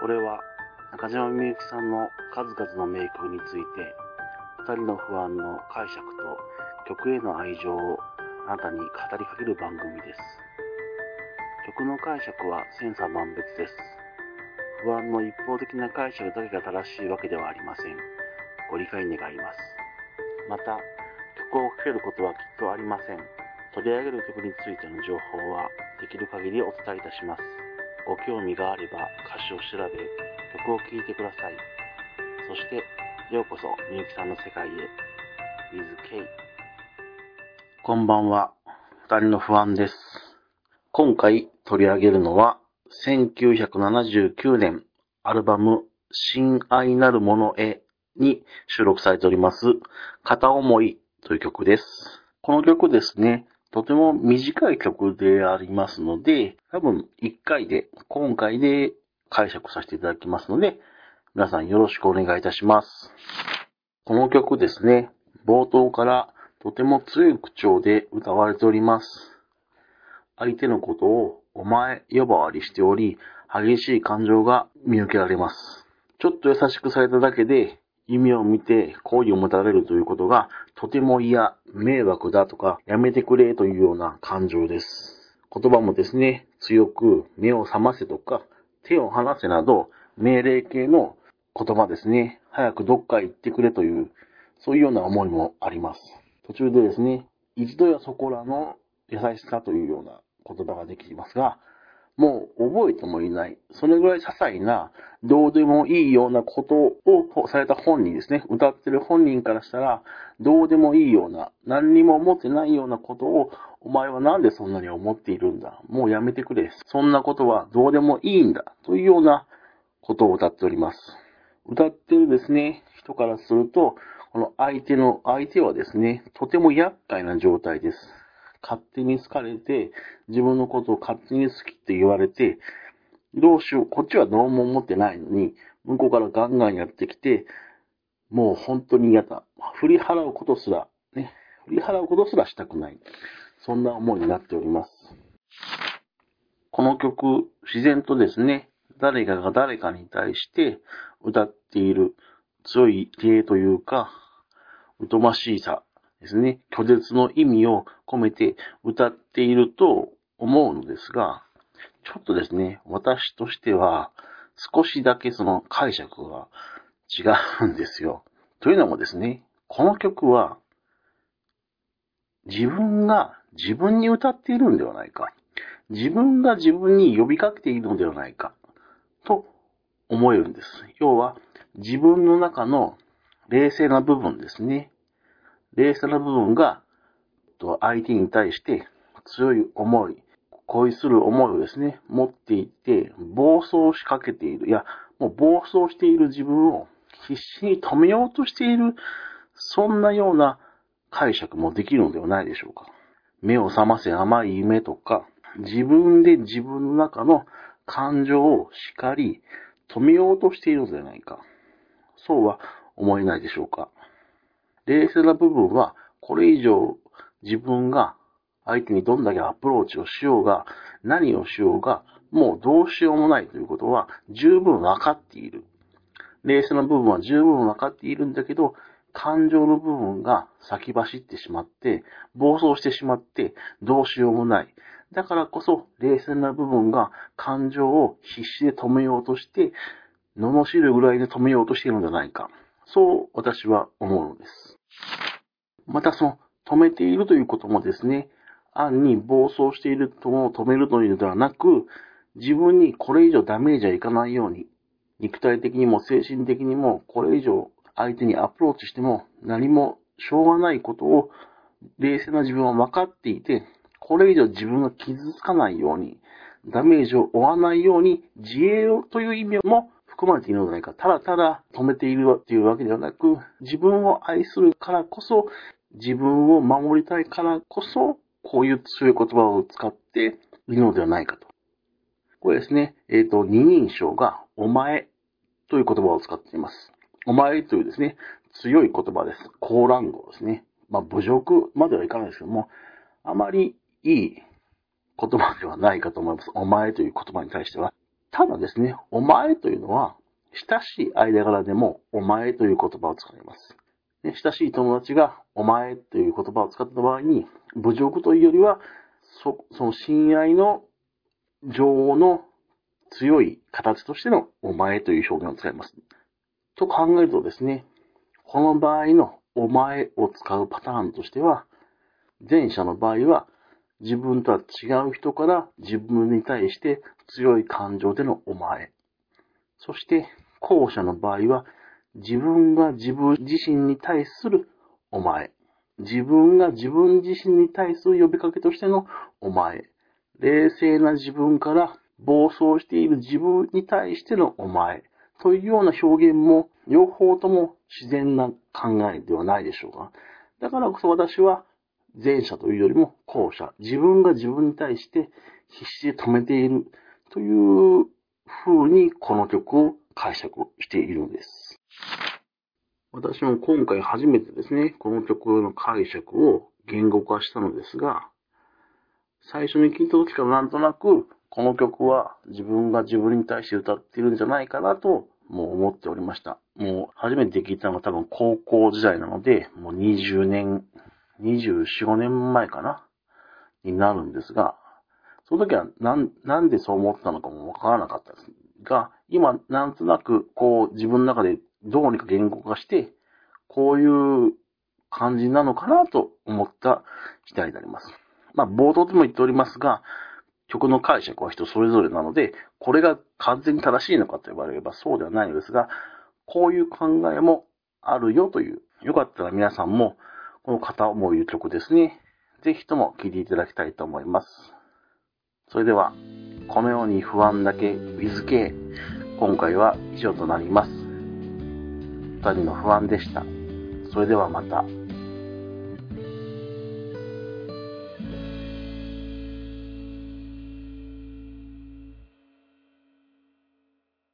これは中島みゆきさんの数々の名曲について、二人の不安の解釈と曲への愛情をあなたに語りかける番組です。曲の解釈は千差万別です。不安の一方的な解釈だけが正しいわけではありません。ご理解願います。また、曲をかけることはきっとありません。取り上げる曲についての情報はできる限りお伝えいたします。ご興味があれば歌詞を調べ、曲を聴いてください。そして、ようこそみゆきさんの世界へ。with K。こんばんは。二人の不安です。今回取り上げるのは、1979年アルバム、親愛なるものへに収録されております、片思いという曲です。この曲ですね、とても短い曲でありますので、多分1回で、今回で解釈させていただきますので、皆さんよろしくお願いいたします。この曲ですね、冒頭からとても強い口調で歌われております。相手のことをお前呼ばわりしており、激しい感情が見受けられます。ちょっと優しくされただけで、夢を見て好意を持たれるということがとても嫌、迷惑だとかやめてくれというような感情です。言葉もですね、強く目を覚ませとか手を離せなど命令系の言葉ですね。早くどっか行ってくれという、そういうような思いもあります。途中でですね、一度やそこらの優しさというような言葉ができますが、もう覚えてもいない、それぐらい些細な、どうでもいいようなことをされた本人ですね、歌ってる本人からしたら、どうでもいいような、何にも思ってないようなことを、お前はなんでそんなに思っているんだもうやめてくれ。そんなことはどうでもいいんだ。というようなことを歌っております。歌ってるですね、人からすると、この相手の、相手はですね、とても厄介な状態です。勝手に好かれて、自分のことを勝手に好きって言われて、どうしよう、こっちはどうも思ってないのに、向こうからガンガンやってきて、もう本当に嫌だ。振り払うことすら、ね、振り払うことすらしたくない。そんな思いになっております。この曲、自然とですね、誰かが誰かに対して歌っている強い手というか、疎ましいさですね、拒絶の意味を込めて歌っていると思うのですが、ちょっとですね、私としては少しだけその解釈が違うんですよ。というのもですね、この曲は自分が自分に歌っているんではないか。自分が自分に呼びかけているのではないか。と思えるんです。要は自分の中の冷静な部分ですね。冷静な部分が、相手に対して強い思い、恋する思いをですね、持っていて、暴走しかけている。いや、もう暴走している自分を必死に止めようとしている、そんなような解釈もできるのではないでしょうか。目を覚ませ甘い夢とか、自分で自分の中の感情を叱り、止めようとしているのではないか。そうは思えないでしょうか。冷静な部分は、これ以上自分が相手にどんだけアプローチをしようが、何をしようが、もうどうしようもないということは十分わかっている。冷静な部分は十分わかっているんだけど、感情の部分が先走ってしまって、暴走してしまって、どうしようもない。だからこそ、冷静な部分が感情を必死で止めようとして、罵るぐらいで止めようとしているのではないか。そう私は思うのです。またその止めているということもですね、暗に暴走しているとを止めるというのではなく、自分にこれ以上ダメージはいかないように、肉体的にも精神的にもこれ以上相手にアプローチしても何もしょうがないことを冷静な自分は分かっていて、これ以上自分が傷つかないように、ダメージを負わないように自衛という意味も含まれているのではないか。ただただ止めているというわけではなく、自分を愛するからこそ、自分を守りたいからこそ、こういう強い言葉を使っているのではないかと。これですね、えっ、ー、と、二人称が、お前という言葉を使っています。お前というですね、強い言葉です。高乱語ですね。まあ、侮辱まではいかないですけども、あまりいい言葉ではないかと思います。お前という言葉に対しては。ただですね、お前というのは、親しい間柄でもお前という言葉を使います。ね、親しい友達がお前という言葉を使った場合に、侮辱というよりは、そその親愛の情の強い形としてのお前という表現を使います。と考えるとですね、この場合のお前を使うパターンとしては、前者の場合は自分とは違う人から自分に対して強い感情でのお前。そして後者の場合は自分が自分自身に対するお前。自分が自分自身に対する呼びかけとしてのお前。冷静な自分から暴走している自分に対してのお前。というような表現も両方とも自然な考えではないでしょうか。だからこそ私は前者というよりも後者。自分が自分に対して必死で止めているという風にこの曲を解釈しているのです。私も今回初めてですね、この曲の解釈を言語化したのですが、最初に聞いた時からなんとなく、この曲は自分が自分に対して歌っているんじゃないかなと、もう思っておりました。もう初めて聞いたのが多分高校時代なので、もう20年、24、5年前かな？になるんですが、その時はなん、なんでそう思ったのかもわからなかったです。が、今なんとなくこう自分の中でどうにか言語化して、こういう感じなのかなと思った次第であります。まあ冒頭でも言っておりますが、曲の解釈は人それぞれなので、これが完全に正しいのかと言われればそうではないのですが、こういう考えもあるよという、よかったら皆さんも、この片思い曲ですね、ぜひとも聴いていただきたいと思います。それでは、このように不安だけ WithK、今回は以上となります。二人の不安でした。それではまた。